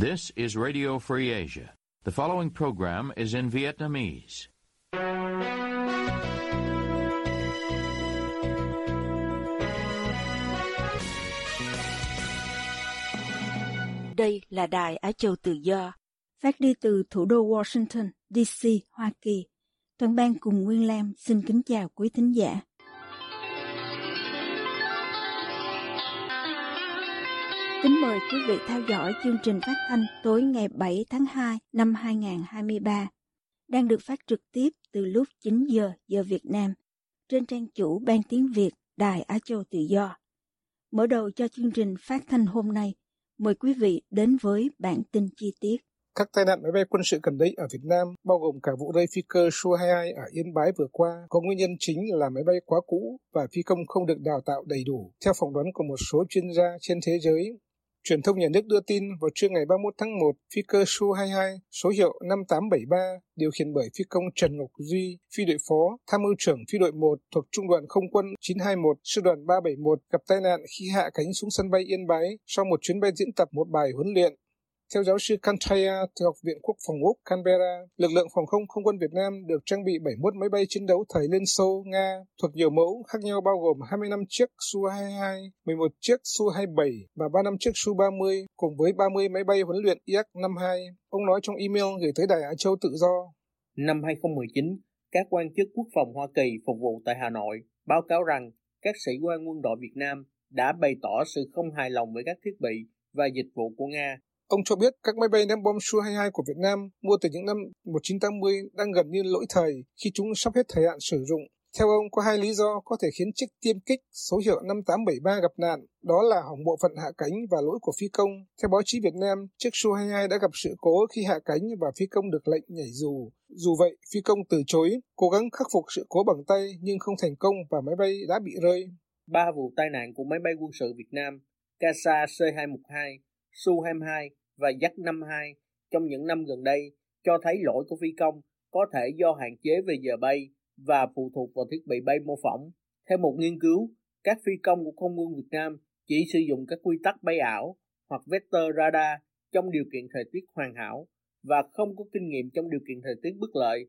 This is Radio Free Asia. The following program is in Vietnamese. Đây là Đài Á Châu Tự Do, phát đi từ thủ đô Washington, D.C., Hoa Kỳ. Toàn ban cùng Nguyên Lam xin kính chào quý thính giả. Mời quý vị theo dõi chương trình phát thanh tối ngày 7 tháng 2 năm 2023, đang được phát trực tiếp từ lúc 9 giờ giờ Việt Nam trên trang chủ Ban Tiếng Việt Đài Á Châu Tự Do. Mở đầu cho chương trình phát thanh hôm nay, mời quý vị đến với bản tin chi tiết. Các tai nạn máy bay quân sự gần đây ở Việt Nam, bao gồm cả vụ rơi phi cơ Su-22 ở Yên Bái vừa qua, có nguyên nhân chính là máy bay quá cũ và phi công không được đào tạo đầy đủ, theo phỏng đoán của một số chuyên gia trên thế giới. Truyền thông nhà nước đưa tin vào trưa ngày 31 tháng 1, phi cơ Su-22 số hiệu 5873 điều khiển bởi phi công Trần Ngọc Duy, phi đội phó, tham mưu trưởng phi đội 1 thuộc Trung đoàn Không quân 921, sư đoàn 371 gặp tai nạn khi hạ cánh xuống sân bay Yên Bái sau một chuyến bay diễn tập một bài huấn luyện. Theo giáo sư Kantaya từ Học viện Quốc phòng Úc Canberra, lực lượng phòng không không quân Việt Nam được trang bị 71 máy bay chiến đấu thời Liên Xô, Nga thuộc nhiều mẫu khác nhau bao gồm 25 chiếc Su-22, 11 chiếc Su-27 và 35 chiếc Su-30 cùng với 30 máy bay huấn luyện IAC-52. Ông nói trong email gửi tới Đài Á Châu Tự Do. Năm 2019, các quan chức quốc phòng Hoa Kỳ phục vụ tại Hà Nội báo cáo rằng các sĩ quan quân đội Việt Nam đã bày tỏ sự không hài lòng với các thiết bị và dịch vụ của Nga Ông cho biết các máy bay ném bom Su-22 của Việt Nam mua từ những năm 1980 đang gần như lỗi thời khi chúng sắp hết thời hạn sử dụng. Theo ông, có hai lý do có thể khiến chiếc tiêm kích số hiệu 5873 gặp nạn, đó là hỏng bộ phận hạ cánh và lỗi của phi công. Theo báo chí Việt Nam, chiếc Su-22 đã gặp sự cố khi hạ cánh và phi công được lệnh nhảy dù. Dù vậy, phi công từ chối, cố gắng khắc phục sự cố bằng tay nhưng không thành công và máy bay đã bị rơi. Ba vụ tai nạn của máy bay quân sự Việt Nam, CASA C-212, Su-22 và Jack 52 trong những năm gần đây cho thấy lỗi của phi công có thể do hạn chế về giờ bay và phụ thuộc vào thiết bị bay mô phỏng. Theo một nghiên cứu, các phi công của không quân Việt Nam chỉ sử dụng các quy tắc bay ảo hoặc vector radar trong điều kiện thời tiết hoàn hảo và không có kinh nghiệm trong điều kiện thời tiết bất lợi.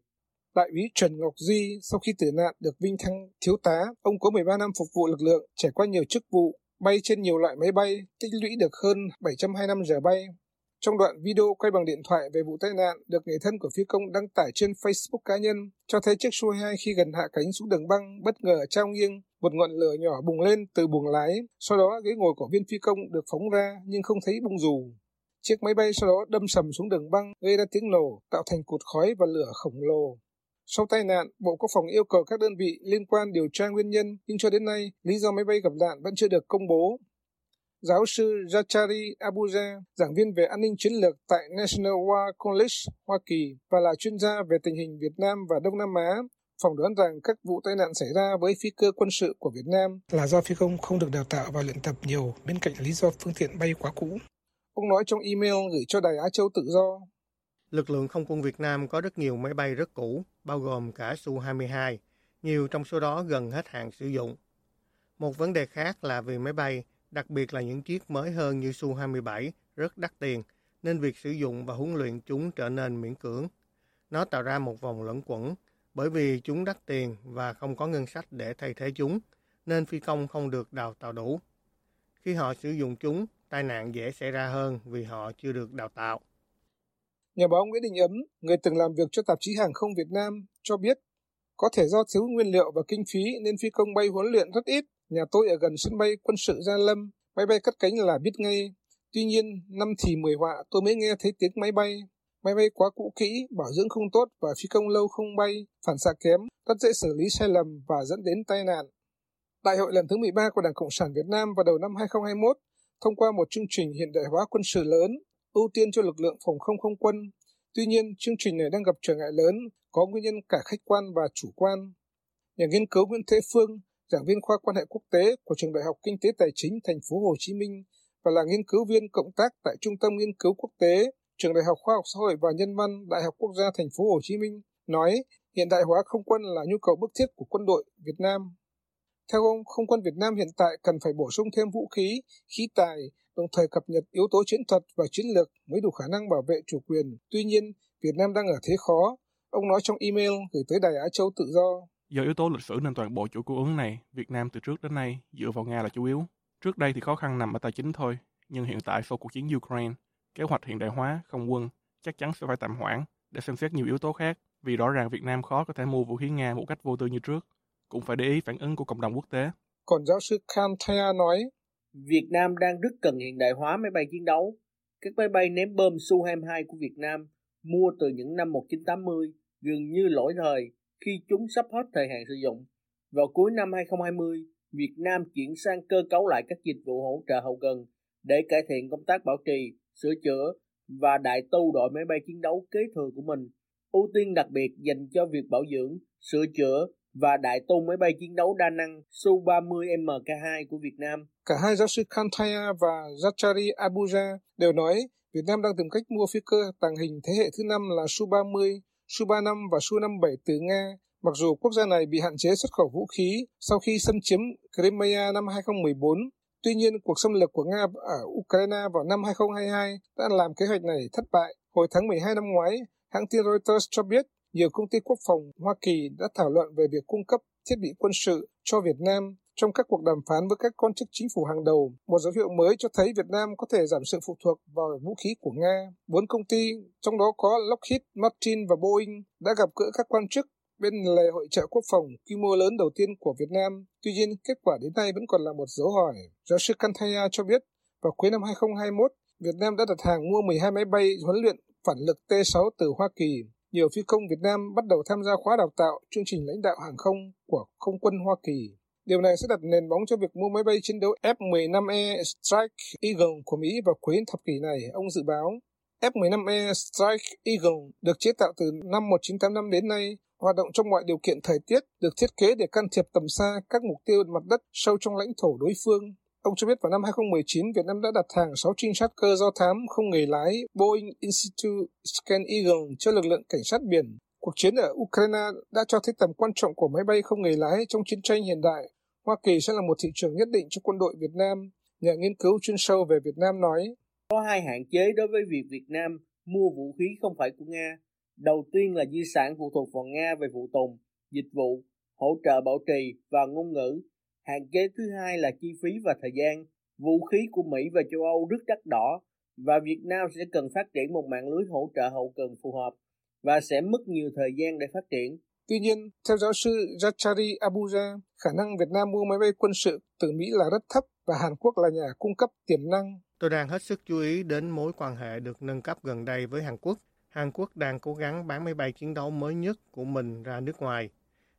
Đại úy Trần Ngọc Duy sau khi tử nạn được vinh thăng thiếu tá, ông có 13 năm phục vụ lực lượng, trải qua nhiều chức vụ, bay trên nhiều loại máy bay, tích lũy được hơn 725 giờ bay trong đoạn video quay bằng điện thoại về vụ tai nạn được người thân của phi công đăng tải trên Facebook cá nhân, cho thấy chiếc Su-2 khi gần hạ cánh xuống đường băng bất ngờ trao nghiêng, một ngọn lửa nhỏ bùng lên từ buồng lái, sau đó ghế ngồi của viên phi công được phóng ra nhưng không thấy bung dù. Chiếc máy bay sau đó đâm sầm xuống đường băng, gây ra tiếng nổ, tạo thành cột khói và lửa khổng lồ. Sau tai nạn, Bộ Quốc phòng yêu cầu các đơn vị liên quan điều tra nguyên nhân, nhưng cho đến nay, lý do máy bay gặp nạn vẫn chưa được công bố. Giáo sư Zachary Abuja, giảng viên về an ninh chiến lược tại National War College, Hoa Kỳ và là chuyên gia về tình hình Việt Nam và Đông Nam Á, phỏng đoán rằng các vụ tai nạn xảy ra với phi cơ quân sự của Việt Nam là do phi công không được đào tạo và luyện tập nhiều bên cạnh lý do phương tiện bay quá cũ. Ông nói trong email gửi cho Đài Á Châu Tự Do. Lực lượng không quân Việt Nam có rất nhiều máy bay rất cũ, bao gồm cả Su-22, nhiều trong số đó gần hết hạn sử dụng. Một vấn đề khác là vì máy bay đặc biệt là những chiếc mới hơn như Su-27 rất đắt tiền, nên việc sử dụng và huấn luyện chúng trở nên miễn cưỡng. Nó tạo ra một vòng lẫn quẩn, bởi vì chúng đắt tiền và không có ngân sách để thay thế chúng, nên phi công không được đào tạo đủ. Khi họ sử dụng chúng, tai nạn dễ xảy ra hơn vì họ chưa được đào tạo. Nhà báo Nguyễn Đình Ấm, người từng làm việc cho tạp chí Hàng không Việt Nam, cho biết có thể do thiếu nguyên liệu và kinh phí nên phi công bay huấn luyện rất ít Nhà tôi ở gần sân bay quân sự Gia Lâm, máy bay cất cánh là biết ngay. Tuy nhiên, năm thì mười họa tôi mới nghe thấy tiếng máy bay. Máy bay quá cũ kỹ, bảo dưỡng không tốt và phi công lâu không bay, phản xạ kém, rất dễ xử lý sai lầm và dẫn đến tai nạn. Đại hội lần thứ 13 của Đảng Cộng sản Việt Nam vào đầu năm 2021 thông qua một chương trình hiện đại hóa quân sự lớn, ưu tiên cho lực lượng phòng không không quân. Tuy nhiên, chương trình này đang gặp trở ngại lớn, có nguyên nhân cả khách quan và chủ quan. Nhà nghiên cứu Nguyễn Thế Phương, giảng viên khoa quan hệ quốc tế của trường Đại học Kinh tế Tài chính Thành phố Hồ Chí Minh và là nghiên cứu viên cộng tác tại Trung tâm Nghiên cứu Quốc tế, Trường Đại học Khoa học Xã hội và Nhân văn Đại học Quốc gia Thành phố Hồ Chí Minh nói hiện đại hóa không quân là nhu cầu bức thiết của quân đội Việt Nam. Theo ông, không quân Việt Nam hiện tại cần phải bổ sung thêm vũ khí, khí tài đồng thời cập nhật yếu tố chiến thuật và chiến lược mới đủ khả năng bảo vệ chủ quyền. Tuy nhiên, Việt Nam đang ở thế khó. Ông nói trong email gửi tới Đài Á Châu Tự Do. Do yếu tố lịch sử nên toàn bộ chuỗi cung ứng này, Việt Nam từ trước đến nay dựa vào Nga là chủ yếu. Trước đây thì khó khăn nằm ở tài chính thôi, nhưng hiện tại sau cuộc chiến Ukraine, kế hoạch hiện đại hóa không quân chắc chắn sẽ phải tạm hoãn để xem xét nhiều yếu tố khác, vì rõ ràng Việt Nam khó có thể mua vũ khí Nga một cách vô tư như trước, cũng phải để ý phản ứng của cộng đồng quốc tế. Còn giáo sư Khan Thaya nói, Việt Nam đang rất cần hiện đại hóa máy bay chiến đấu. Các máy bay ném bom Su-22 của Việt Nam mua từ những năm 1980 gần như lỗi thời khi chúng sắp hết thời hạn sử dụng. Vào cuối năm 2020, Việt Nam chuyển sang cơ cấu lại các dịch vụ hỗ trợ hậu cần để cải thiện công tác bảo trì, sửa chữa và đại tu đội máy bay chiến đấu kế thừa của mình, ưu tiên đặc biệt dành cho việc bảo dưỡng, sửa chữa và đại tu máy bay chiến đấu đa năng Su-30 MK2 của Việt Nam. Cả hai giáo sư Kantaya và Zachary Abuja đều nói Việt Nam đang tìm cách mua phi cơ tàng hình thế hệ thứ năm là Su-30, Su-35 và Su-57 từ Nga, mặc dù quốc gia này bị hạn chế xuất khẩu vũ khí sau khi xâm chiếm Crimea năm 2014 Tuy nhiên, cuộc xâm lược của Nga ở Ukraine vào năm 2022 đã làm kế hoạch này thất bại. Hồi tháng 12 năm ngoái, hãng tin Reuters cho biết nhiều công ty quốc phòng Hoa Kỳ đã thảo luận về việc cung cấp thiết bị quân sự cho Việt Nam trong các cuộc đàm phán với các quan chức chính phủ hàng đầu. Một dấu hiệu mới cho thấy Việt Nam có thể giảm sự phụ thuộc vào vũ khí của Nga. Bốn công ty, trong đó có Lockheed Martin và Boeing, đã gặp gỡ các quan chức bên lề hội trợ quốc phòng quy mô lớn đầu tiên của Việt Nam. Tuy nhiên, kết quả đến nay vẫn còn là một dấu hỏi. Giáo sư Kantaya cho biết, vào cuối năm 2021, Việt Nam đã đặt hàng mua 12 máy bay huấn luyện phản lực T-6 từ Hoa Kỳ. Nhiều phi công Việt Nam bắt đầu tham gia khóa đào tạo chương trình lãnh đạo hàng không của không quân Hoa Kỳ. Điều này sẽ đặt nền bóng cho việc mua máy bay chiến đấu F-15E Strike Eagle của Mỹ vào cuối thập kỷ này, ông dự báo. F-15E Strike Eagle được chế tạo từ năm 1985 đến nay hoạt động trong mọi điều kiện thời tiết, được thiết kế để can thiệp tầm xa các mục tiêu mặt đất sâu trong lãnh thổ đối phương. Ông cho biết vào năm 2019, Việt Nam đã đặt hàng 6 trinh sát cơ do thám không người lái Boeing Institute Scan Eagle cho lực lượng cảnh sát biển. Cuộc chiến ở Ukraine đã cho thấy tầm quan trọng của máy bay không người lái trong chiến tranh hiện đại. Hoa Kỳ sẽ là một thị trường nhất định cho quân đội Việt Nam. Nhà nghiên cứu chuyên sâu về Việt Nam nói, Có hai hạn chế đối với việc Việt Nam mua vũ khí không phải của Nga Đầu tiên là di sản phụ thuộc vào Nga về phụ tùng, dịch vụ, hỗ trợ bảo trì và ngôn ngữ. Hạn chế thứ hai là chi phí và thời gian. Vũ khí của Mỹ và châu Âu rất đắt đỏ và Việt Nam sẽ cần phát triển một mạng lưới hỗ trợ hậu cần phù hợp và sẽ mất nhiều thời gian để phát triển. Tuy nhiên, theo giáo sư Jachari Abuja, khả năng Việt Nam mua máy bay quân sự từ Mỹ là rất thấp và Hàn Quốc là nhà cung cấp tiềm năng. Tôi đang hết sức chú ý đến mối quan hệ được nâng cấp gần đây với Hàn Quốc Hàn Quốc đang cố gắng bán máy bay chiến đấu mới nhất của mình ra nước ngoài.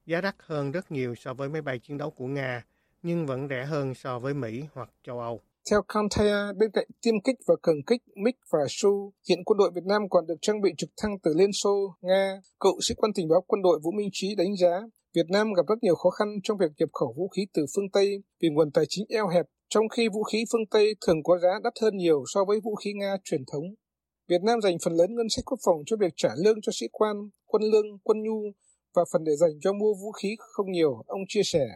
Giá đắt hơn rất nhiều so với máy bay chiến đấu của Nga, nhưng vẫn rẻ hơn so với Mỹ hoặc châu Âu. Theo Kantaya, bên cạnh tiêm kích và cường kích MiG và Su, hiện quân đội Việt Nam còn được trang bị trực thăng từ Liên Xô, Nga. Cựu sĩ quan tình báo quân đội Vũ Minh Trí đánh giá Việt Nam gặp rất nhiều khó khăn trong việc nhập khẩu vũ khí từ phương Tây vì nguồn tài chính eo hẹp, trong khi vũ khí phương Tây thường có giá đắt hơn nhiều so với vũ khí Nga truyền thống. Việt Nam dành phần lớn ngân sách quốc phòng cho việc trả lương cho sĩ quan, quân lương, quân nhu và phần để dành cho mua vũ khí không nhiều, ông chia sẻ.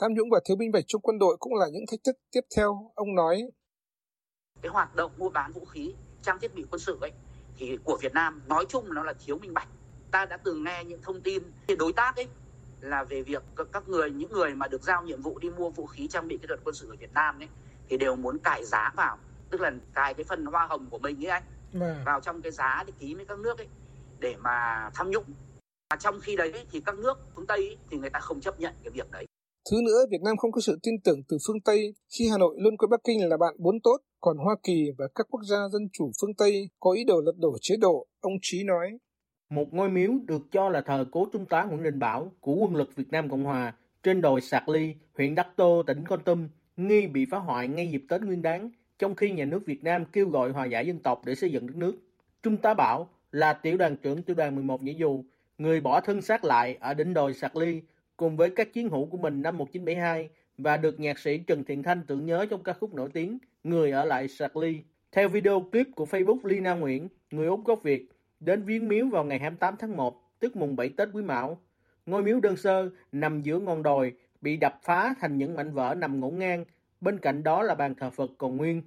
Tham nhũng và thiếu minh bạch trong quân đội cũng là những thách thức tiếp theo, ông nói. Cái hoạt động mua bán vũ khí, trang thiết bị quân sự ấy, thì của Việt Nam nói chung nó là thiếu minh bạch. Ta đã từng nghe những thông tin đối tác ấy là về việc các người những người mà được giao nhiệm vụ đi mua vũ khí trang bị kỹ thuật quân sự ở Việt Nam ấy thì đều muốn cải giá vào, tức là cài cái phần hoa hồng của mình ấy anh Vâng. vào trong cái giá để ký với các nước ấy để mà tham nhũng và trong khi đấy thì các nước phương Tây ấy, thì người ta không chấp nhận cái việc đấy Thứ nữa, Việt Nam không có sự tin tưởng từ phương Tây khi Hà Nội luôn coi Bắc Kinh là bạn bốn tốt, còn Hoa Kỳ và các quốc gia dân chủ phương Tây có ý đồ lật đổ chế độ, ông Trí nói. Một ngôi miếu được cho là thờ cố Trung tá Nguyễn Đình Bảo của quân lực Việt Nam Cộng Hòa trên đồi Sạc Ly, huyện Đắc Tô, tỉnh Con Tum, nghi bị phá hoại ngay dịp Tết Nguyên đán trong khi nhà nước Việt Nam kêu gọi hòa giải dân tộc để xây dựng đất nước. Trung tá Bảo là tiểu đoàn trưởng tiểu đoàn 11 nhảy Dù, người bỏ thân xác lại ở đỉnh đồi Sạc Ly cùng với các chiến hữu của mình năm 1972 và được nhạc sĩ Trần Thiện Thanh tưởng nhớ trong ca khúc nổi tiếng Người ở lại Sạc Ly. Theo video clip của Facebook Lina Nguyễn, người Úc gốc Việt, đến viếng miếu vào ngày 28 tháng 1, tức mùng 7 Tết Quý Mão. Ngôi miếu đơn sơ nằm giữa ngọn đồi, bị đập phá thành những mảnh vỡ nằm ngổn ngang Bên cạnh đó là bàn thờ Phật còn nguyên.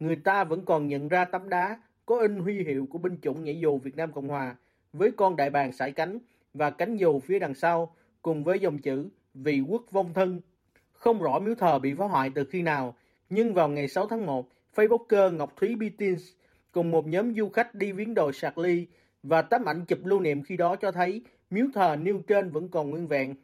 người ta vẫn còn nhận ra tấm đá có in huy hiệu của binh chủng nhảy dù Việt Nam Cộng Hòa với con đại bàng sải cánh và cánh dù phía đằng sau cùng với dòng chữ vì quốc vong thân. Không rõ miếu thờ bị phá hoại từ khi nào, nhưng vào ngày 6 tháng 1, Facebooker Ngọc Thúy Bitins cùng một nhóm du khách đi viếng đồi Sạc Ly và tấm ảnh chụp lưu niệm khi đó cho thấy miếu thờ nêu trên vẫn còn nguyên vẹn.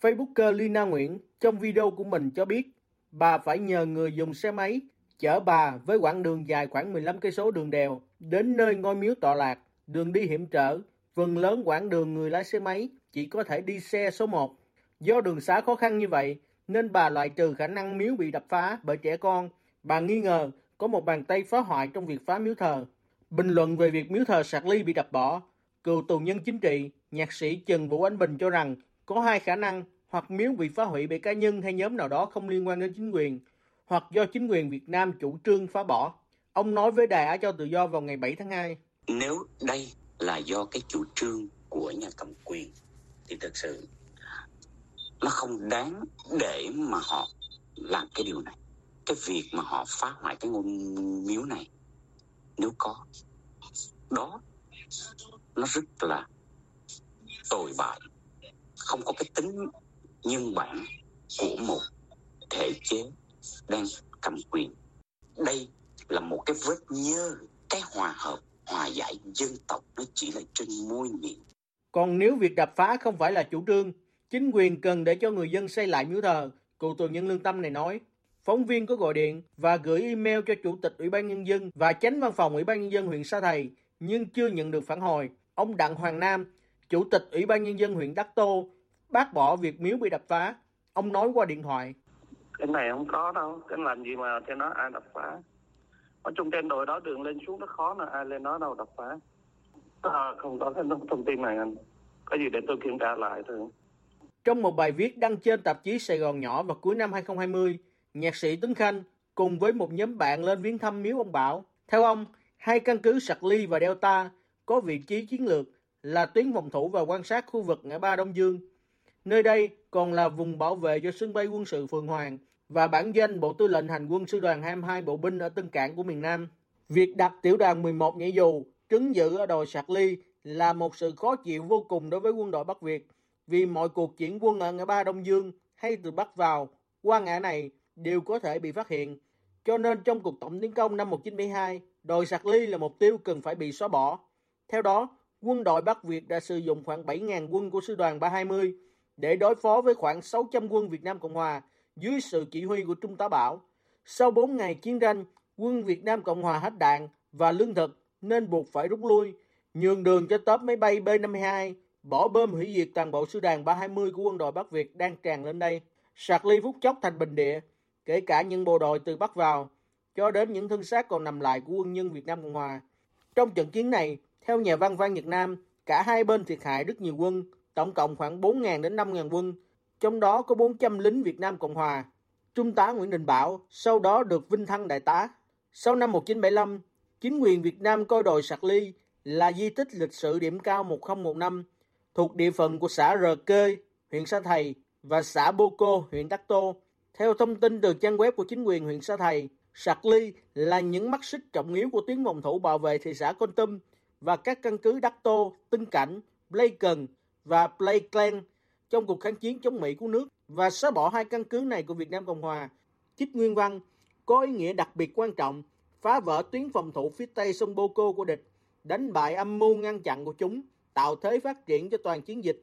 Facebooker Lina Nguyễn trong video của mình cho biết bà phải nhờ người dùng xe máy chở bà với quãng đường dài khoảng 15 cây số đường đèo đến nơi ngôi miếu tọa lạc, đường đi hiểm trở, phần lớn quãng đường người lái xe máy chỉ có thể đi xe số 1. Do đường xá khó khăn như vậy nên bà loại trừ khả năng miếu bị đập phá bởi trẻ con. Bà nghi ngờ có một bàn tay phá hoại trong việc phá miếu thờ. Bình luận về việc miếu thờ Sạc Ly bị đập bỏ, cựu tù nhân chính trị, nhạc sĩ Trần Vũ Anh Bình cho rằng có hai khả năng hoặc miếu bị phá hủy bởi cá nhân hay nhóm nào đó không liên quan đến chính quyền, hoặc do chính quyền Việt Nam chủ trương phá bỏ. Ông nói với Đài Á Châu Tự Do vào ngày 7 tháng 2. Nếu đây là do cái chủ trương của nhà cầm quyền thì thực sự nó không đáng để mà họ làm cái điều này. Cái việc mà họ phá hoại cái ngôi miếu này, nếu có, đó nó rất là tồi bại. Không có cái tính nhân bản của một thể chế đang cầm quyền. Đây là một cái vết nhơ, cái hòa hợp, hòa giải dân tộc, nó chỉ là trên môi miệng còn nếu việc đập phá không phải là chủ trương, chính quyền cần để cho người dân xây lại miếu thờ cựu tù nhân lương tâm này nói. Phóng viên có gọi điện và gửi email cho chủ tịch ủy ban nhân dân và chánh văn phòng ủy ban nhân dân huyện sa thầy, nhưng chưa nhận được phản hồi. Ông đặng hoàng nam, chủ tịch ủy ban nhân dân huyện đắc tô, bác bỏ việc miếu bị đập phá. Ông nói qua điện thoại. Cái này không có đâu, cái làm gì mà cho nó ai đập phá. Ở trong trên đồi đó đường lên xuống nó khó là ai lên đó đâu đập phá à, không có cái thông tin này anh có gì để tôi kiểm tra lại thôi trong một bài viết đăng trên tạp chí Sài Gòn Nhỏ vào cuối năm 2020, nhạc sĩ Tuấn Khanh cùng với một nhóm bạn lên viếng thăm miếu ông Bảo. Theo ông, hai căn cứ Sạc Ly và Delta có vị trí chiến lược là tuyến phòng thủ và quan sát khu vực ngã ba Đông Dương. Nơi đây còn là vùng bảo vệ cho sân bay quân sự Phường Hoàng và bản danh Bộ Tư lệnh Hành quân Sư đoàn 22 Bộ binh ở Tân Cảng của miền Nam. Việc đặt tiểu đoàn 11 nhảy dù trấn giữ ở đồi Sạc Ly là một sự khó chịu vô cùng đối với quân đội Bắc Việt vì mọi cuộc chuyển quân ở ngã ba Đông Dương hay từ Bắc vào qua ngã này đều có thể bị phát hiện. Cho nên trong cuộc tổng tiến công năm 1972, đồi Sạc Ly là mục tiêu cần phải bị xóa bỏ. Theo đó, quân đội Bắc Việt đã sử dụng khoảng 7.000 quân của sư đoàn 320 để đối phó với khoảng 600 quân Việt Nam Cộng Hòa dưới sự chỉ huy của Trung tá Bảo. Sau 4 ngày chiến tranh, quân Việt Nam Cộng Hòa hết đạn và lương thực nên buộc phải rút lui, nhường đường cho tớp máy bay B-52, bỏ bơm hủy diệt toàn bộ sư đoàn 320 của quân đội Bắc Việt đang tràn lên đây. Sạc ly phút chốc thành bình địa, kể cả những bộ đội từ Bắc vào, cho đến những thân xác còn nằm lại của quân nhân Việt Nam Cộng Hòa. Trong trận chiến này, theo nhà văn Văn Nhật Nam, cả hai bên thiệt hại rất nhiều quân, tổng cộng khoảng 4.000 đến 5.000 quân, trong đó có 400 lính Việt Nam Cộng Hòa. Trung tá Nguyễn Đình Bảo sau đó được vinh thăng đại tá. Sau năm 1975, chính quyền Việt Nam coi đồi Sạc Ly là di tích lịch sử điểm cao 1015 thuộc địa phận của xã Rờ Kê, huyện Sa Thầy và xã Bô Cô, huyện Đắc Tô. Theo thông tin từ trang web của chính quyền huyện Sa Thầy, Sạc Ly là những mắt xích trọng yếu của tuyến phòng thủ bảo vệ thị xã Con Tum và các căn cứ Đắc Tô, Tân Cảnh, Blakon và Blakeland trong cuộc kháng chiến chống Mỹ của nước và xóa bỏ hai căn cứ này của Việt Nam Cộng Hòa. Chích Nguyên Văn có ý nghĩa đặc biệt quan trọng, phá vỡ tuyến phòng thủ phía tây sông Boko của địch, đánh bại âm mưu ngăn chặn của chúng, tạo thế phát triển cho toàn chiến dịch.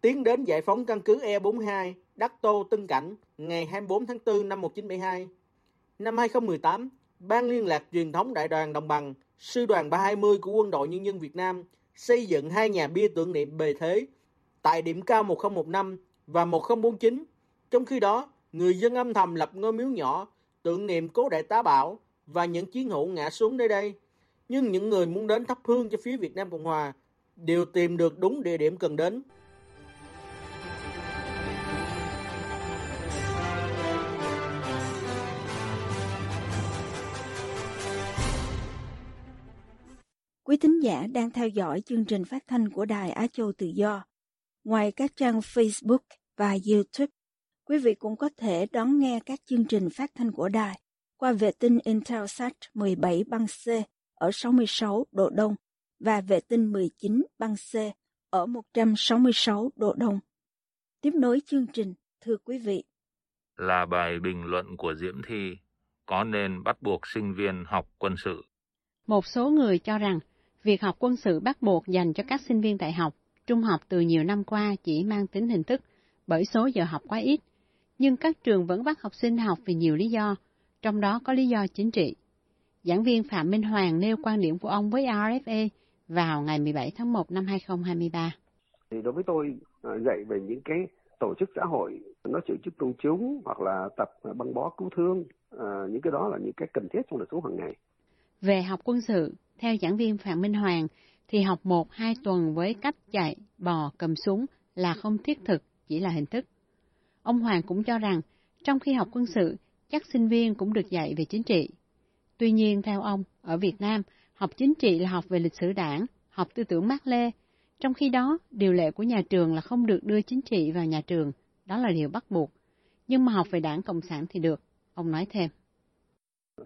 Tiến đến giải phóng căn cứ E42 Đắc Tô Tân Cảnh ngày 24 tháng 4 năm 1972. Năm 2018, Ban liên lạc truyền thống Đại đoàn Đồng bằng, Sư đoàn 320 của Quân đội Nhân dân Việt Nam xây dựng hai nhà bia tưởng niệm bề thế tại điểm cao 1015 và 1049. Trong khi đó, người dân âm thầm lập ngôi miếu nhỏ tưởng niệm cố đại tá Bảo và những chiến hữu ngã xuống nơi đây. Nhưng những người muốn đến thắp hương cho phía Việt Nam Cộng Hòa đều tìm được đúng địa điểm cần đến. Quý thính giả đang theo dõi chương trình phát thanh của Đài Á Châu Tự Do. Ngoài các trang Facebook và YouTube, quý vị cũng có thể đón nghe các chương trình phát thanh của đài qua vệ tinh Intelsat 17 băng C ở 66 độ đông và vệ tinh 19 băng C ở 166 độ đông. Tiếp nối chương trình, thưa quý vị. Là bài bình luận của Diễm Thi, có nên bắt buộc sinh viên học quân sự? Một số người cho rằng việc học quân sự bắt buộc dành cho các sinh viên đại học, trung học từ nhiều năm qua chỉ mang tính hình thức bởi số giờ học quá ít, nhưng các trường vẫn bắt học sinh học vì nhiều lý do, trong đó có lý do chính trị. Giảng viên Phạm Minh Hoàng nêu quan điểm của ông với RFA vào ngày 17 tháng 1 năm 2023. Thì đối với tôi, à, dạy về những cái tổ chức xã hội, nó tổ chức công chúng hoặc là tập băng bó cứu thương, à, những cái đó là những cái cần thiết trong đời sống hàng ngày. Về học quân sự, theo giảng viên Phạm Minh Hoàng, thì học một hai tuần với cách chạy, bò, cầm súng là không thiết thực, chỉ là hình thức. Ông Hoàng cũng cho rằng, trong khi học quân sự, chắc sinh viên cũng được dạy về chính trị. Tuy nhiên, theo ông, ở Việt Nam, học chính trị là học về lịch sử đảng, học tư tưởng Mác Lê. Trong khi đó, điều lệ của nhà trường là không được đưa chính trị vào nhà trường, đó là điều bắt buộc. Nhưng mà học về đảng Cộng sản thì được, ông nói thêm.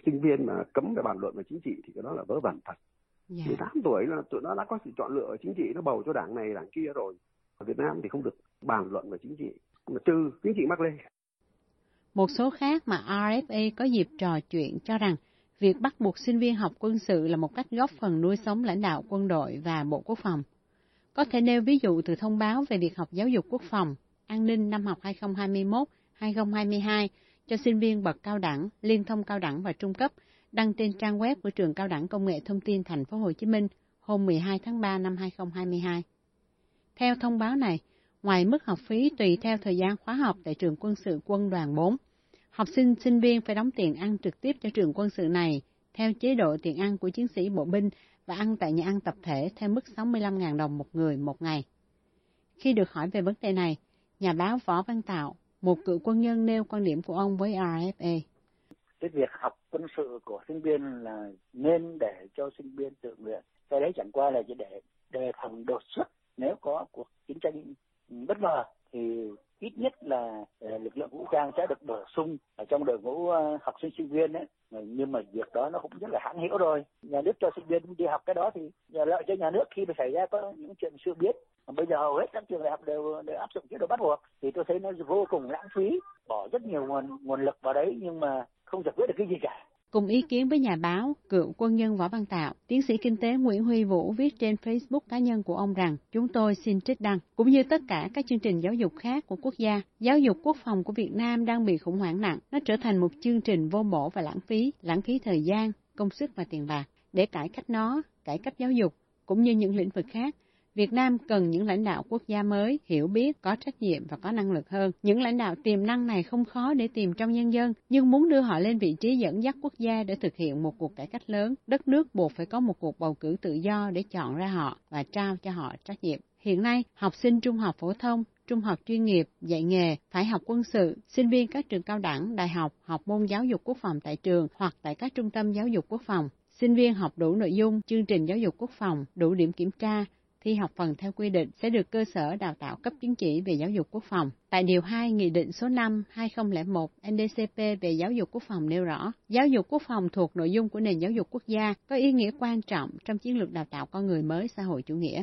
Sinh viên mà cấm về bàn luận về chính trị thì cái đó là vớ vẩn thật. Yeah. 18 tuổi là tụi nó đã có sự chọn lựa ở chính trị, nó bầu cho đảng này, đảng kia rồi. Ở Việt Nam thì không được bàn luận về chính trị, trừ chính trị Mác Lê. Một số khác mà RFA có dịp trò chuyện cho rằng việc bắt buộc sinh viên học quân sự là một cách góp phần nuôi sống lãnh đạo quân đội và Bộ Quốc phòng. Có thể nêu ví dụ từ thông báo về việc học giáo dục quốc phòng, an ninh năm học 2021-2022 cho sinh viên bậc cao đẳng, liên thông cao đẳng và trung cấp đăng trên trang web của Trường Cao đẳng Công nghệ Thông tin Thành phố Hồ Chí Minh hôm 12 tháng 3 năm 2022. Theo thông báo này, ngoài mức học phí tùy theo thời gian khóa học tại trường quân sự quân đoàn 4, học sinh sinh viên phải đóng tiền ăn trực tiếp cho trường quân sự này theo chế độ tiền ăn của chiến sĩ bộ binh và ăn tại nhà ăn tập thể theo mức 65.000 đồng một người một ngày. Khi được hỏi về vấn đề này, nhà báo Võ Văn Tạo, một cựu quân nhân nêu quan điểm của ông với RFA. Cái việc học quân sự của sinh viên là nên để cho sinh viên tự nguyện. Cái đấy chẳng qua là chỉ để đề phòng đột xuất nếu có cuộc chiến tranh bất ngờ thì ít nhất là ờ, lực lượng vũ trang sẽ được bổ sung ở trong đội ngũ ờ, học sinh sinh viên ấy. Ờ, nhưng mà việc đó nó cũng rất là hãng hiểu rồi. Nhà nước cho sinh viên đi học cái đó thì lợi cho nhà nước khi mà xảy ra có những chuyện chưa biết. Bây giờ hầu hết các trường đại học đều đều áp dụng chế độ bắt buộc thì tôi thấy nó vô cùng lãng phí, bỏ rất nhiều nguồn nguồn lực vào đấy nhưng mà không giải quyết được cái gì cả. Cùng ý kiến với nhà báo, cựu quân nhân Võ Văn Tạo, tiến sĩ kinh tế Nguyễn Huy Vũ viết trên Facebook cá nhân của ông rằng chúng tôi xin trích đăng, cũng như tất cả các chương trình giáo dục khác của quốc gia, giáo dục quốc phòng của Việt Nam đang bị khủng hoảng nặng, nó trở thành một chương trình vô bổ và lãng phí, lãng phí thời gian, công sức và tiền bạc. Để cải cách nó, cải cách giáo dục, cũng như những lĩnh vực khác, Việt Nam cần những lãnh đạo quốc gia mới, hiểu biết, có trách nhiệm và có năng lực hơn. Những lãnh đạo tiềm năng này không khó để tìm trong nhân dân, nhưng muốn đưa họ lên vị trí dẫn dắt quốc gia để thực hiện một cuộc cải cách lớn, đất nước buộc phải có một cuộc bầu cử tự do để chọn ra họ và trao cho họ trách nhiệm. Hiện nay, học sinh trung học phổ thông, trung học chuyên nghiệp, dạy nghề, phải học quân sự, sinh viên các trường cao đẳng, đại học, học môn giáo dục quốc phòng tại trường hoặc tại các trung tâm giáo dục quốc phòng. Sinh viên học đủ nội dung, chương trình giáo dục quốc phòng, đủ điểm kiểm tra, thi học phần theo quy định sẽ được cơ sở đào tạo cấp chứng chỉ về giáo dục quốc phòng. Tại Điều 2 Nghị định số 5-2001 NDCP về giáo dục quốc phòng nêu rõ, giáo dục quốc phòng thuộc nội dung của nền giáo dục quốc gia có ý nghĩa quan trọng trong chiến lược đào tạo con người mới xã hội chủ nghĩa.